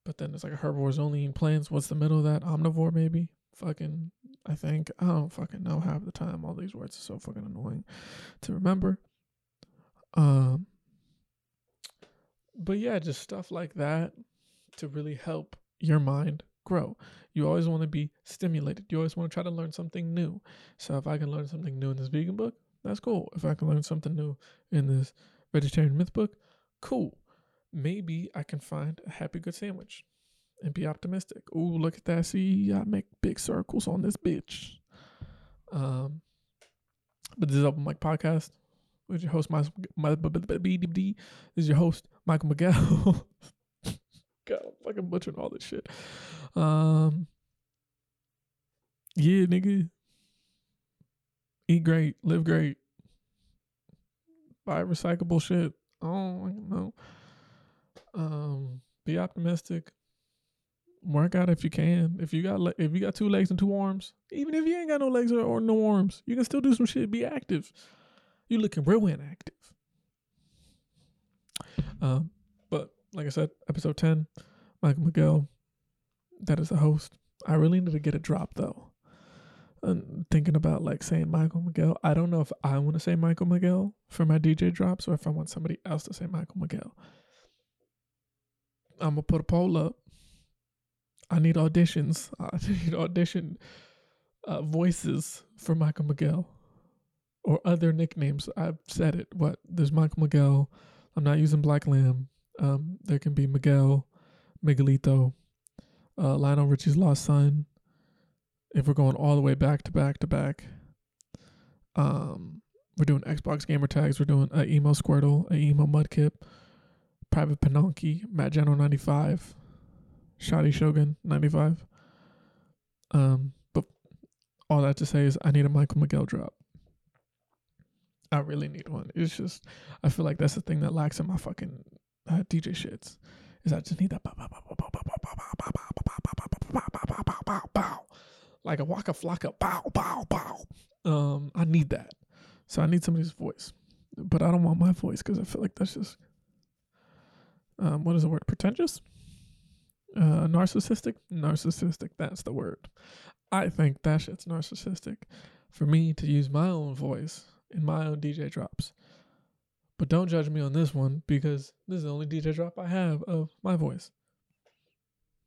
[SPEAKER 4] But then it's like a herbivore's only eating plants. What's the middle of that? Omnivore, maybe? Fucking, I think. I don't fucking know half the time. All these words are so fucking annoying to remember. Um, but yeah, just stuff like that to really help your mind grow. You always want to be stimulated. You always want to try to learn something new. So if I can learn something new in this vegan book, that's cool. If I can learn something new in this vegetarian myth book, cool maybe I can find a happy good sandwich and be optimistic. Ooh, look at that. See, I make big circles on this bitch. Um, but this is Open Mic Podcast with your host, my. This is your host, Michael Miguel. [laughs] God, I'm fucking butchering all this shit. Um, yeah, nigga. Eat great, live great, buy recyclable shit. Oh, I don't know. Um, be optimistic. Work out if you can. If you got le- if you got two legs and two arms, even if you ain't got no legs or, or no arms, you can still do some shit. Be active. You looking real inactive. Um, but like I said, episode ten, Michael Miguel. That is the host. I really need to get a drop though. And thinking about like saying Michael Miguel. I don't know if I want to say Michael Miguel for my DJ drops or if I want somebody else to say Michael Miguel. I'm gonna put a poll up. I need auditions. [laughs] I need audition uh, voices for Michael Miguel or other nicknames. I've said it. What there's Michael Miguel. I'm not using Black Lamb. Um, there can be Miguel, Miguelito, uh, Lionel Richie's lost son. If we're going all the way back to back to back, um, we're doing Xbox gamer tags. We're doing a emo Squirtle, a emo Mudkip, Private Pinocchi, Matt General 95, Shotty Shogun 95. Um, but all that to say is I need a Michael Miguel drop. I really need one. It's just I feel like that's the thing that lacks in my fucking uh, DJ shits is I just need that like a waka flocka bow bow bow. Um, I need that, so I need somebody's voice, but I don't want my voice because I feel like that's just um, what is the word? Pretentious? Uh, narcissistic? Narcissistic. That's the word. I think that shit's narcissistic for me to use my own voice in my own DJ drops. But don't judge me on this one because this is the only DJ drop I have of my voice.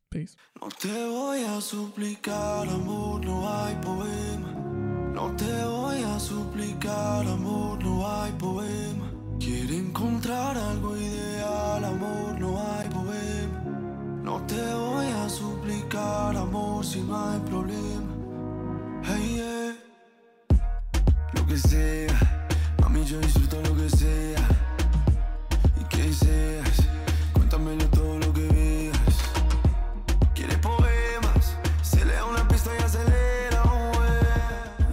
[SPEAKER 4] Peace.
[SPEAKER 1] No te voy a suplicar amor, no hay poema. No te voy a suplicar amor, no hay poema. Quiere encontrar algo ideal, te voy a suplicar amor si no hay problema. Hey, yeah. Lo que sea, mami, yo disfruto lo que sea. Y que seas, cuéntamelo todo lo que veas. Quiere poemas, se le da una pista y acelera,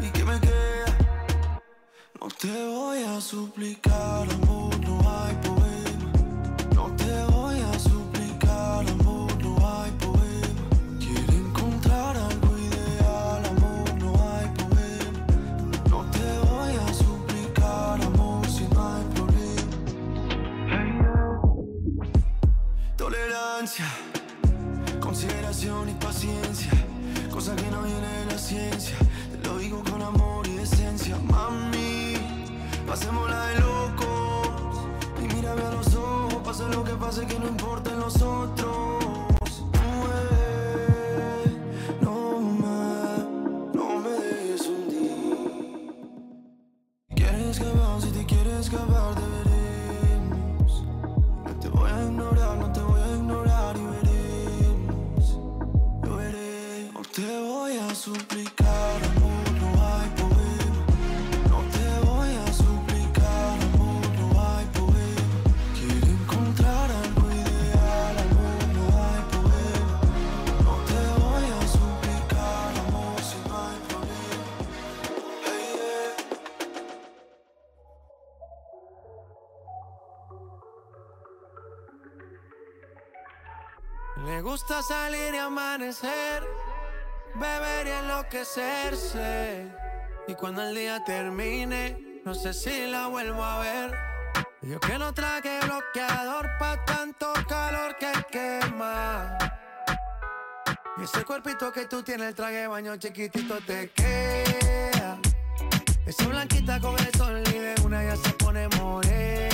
[SPEAKER 1] eh. ¿Y qué me queda? No te voy a suplicar amor, Consideración y paciencia, cosa que no viene de la ciencia. Te lo digo con amor y decencia, mami. Pasémosla de locos y mírame a los ojos. Pase lo que pase, que no importa en los otros. Escapar, si te quieres escapar, deberemos.
[SPEAKER 9] Gusta salir y amanecer, beber y enloquecerse. Y cuando el día termine, no sé si la vuelvo a ver. Yo que no traje bloqueador pa' tanto calor que quema. Y ese cuerpito que tú tienes, el traje baño chiquitito te queda. Esa blanquita con el sol y de una ya se pone morena.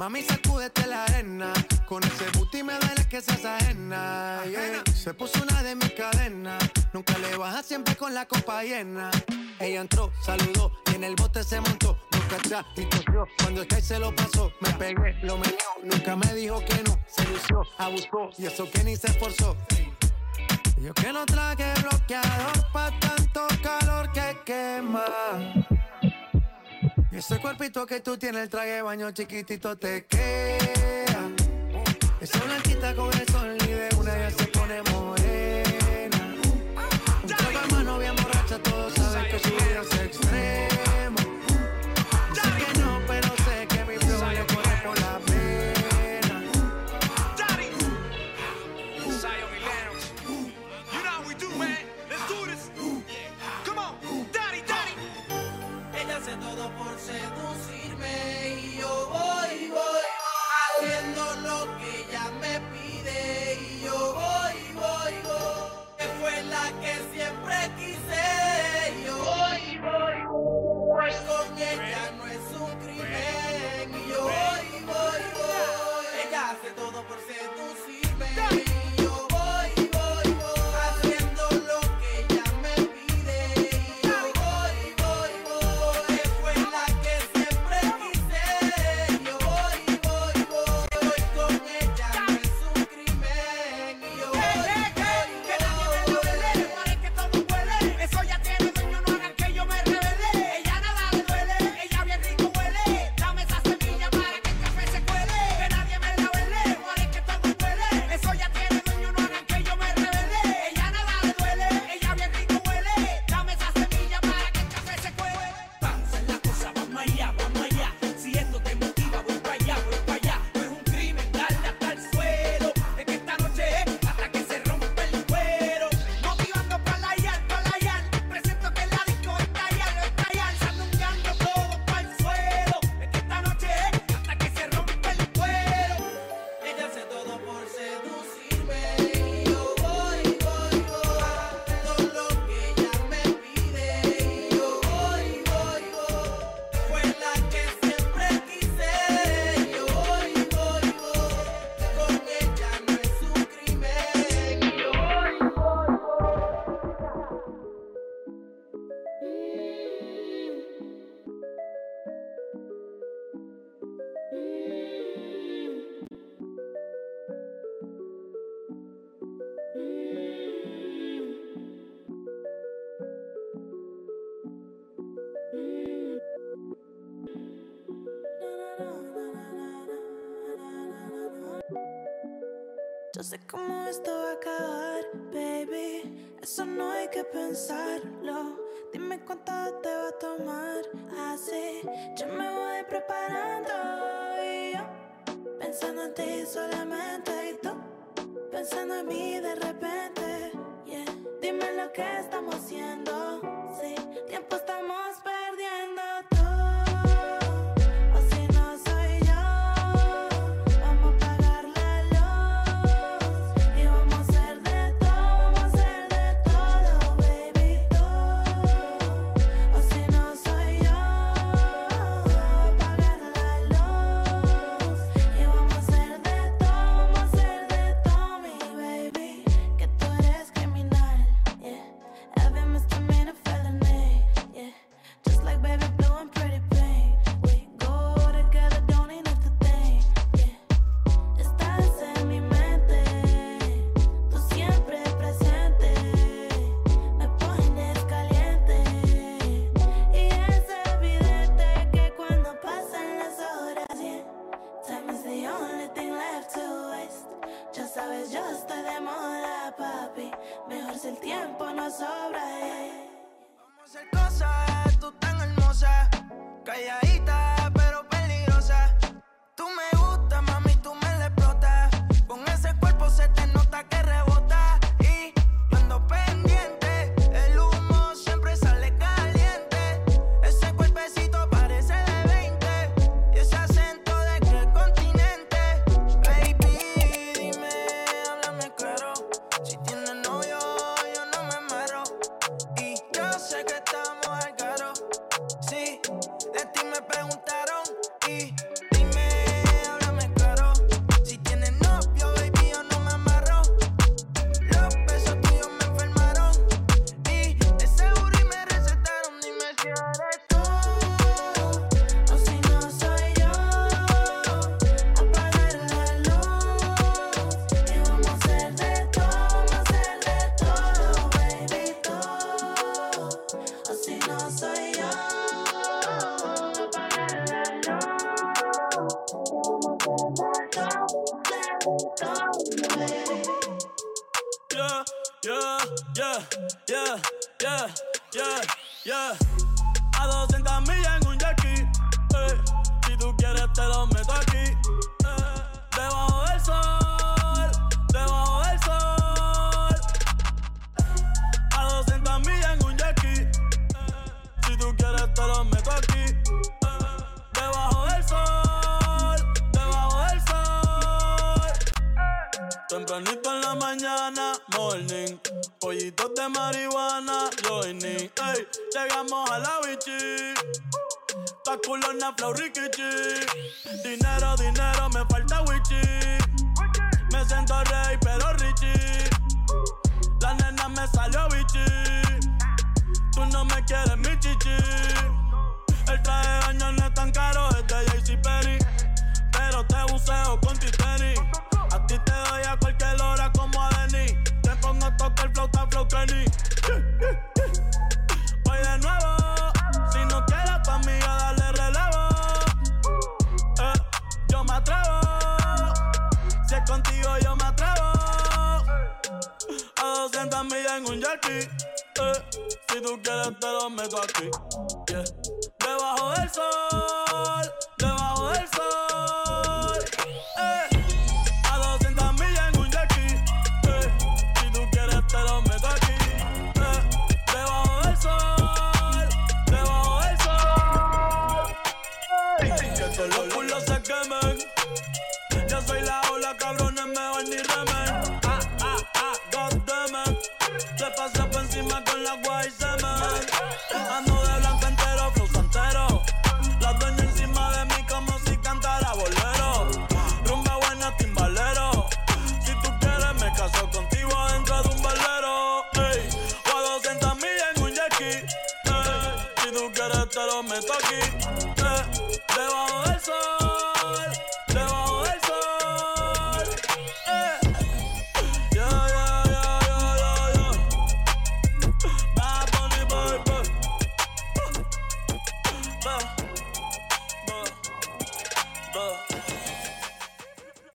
[SPEAKER 9] Mami, sacúdete la arena. Con ese booty me duele que seas ajena. yeah. Se puso una de mis cadenas. Nunca le baja siempre con la copa llena. Ella entró, saludó y en el bote se montó. Nunca atrás y tosió. Cuando el que se lo pasó, me pegué, lo meneó. Nunca me dijo que no. Se lució, abusó y eso que ni se esforzó. Yo que no traje bloqueador ese cuerpito que tú tienes, el traje de baño chiquitito te queda. Esa blanquita con el sol y de una ya se pone morena. Un trago en mano bien borracha, todos saben que su vida es extremo.
[SPEAKER 8] Yo
[SPEAKER 10] sé cómo esto va a acabar, baby. Eso no hay que pensarlo. Dime cuánto te va a tomar. Así yo me voy preparando. Y yo pensando en ti solamente. Y tú pensando en mí de repente. Yeah. Dime lo que estamos haciendo. Sí, tiempo estamos perdiendo.
[SPEAKER 11] marihuana, joining. Ey, llegamos a la bichi. Pa' culona, flow, rikichi. Dinero, dinero, me falta wichi. Me siento rey, pero richie. La nena me salió bichi. Tú no me quieres, mi chichi. El traje de baño no es tan caro, es de JC Perry, Pero te buceo con Titanic Flauta papel, flauta, flow Kenny. Voy de nuevo. Si no quieres pa' mí, yo dale relevo. Eh, yo me atrevo. Si es contigo, yo me atrevo. A 200 millas en un jerky. Eh, si tú quieres, te lo meto aquí. Debajo del sol.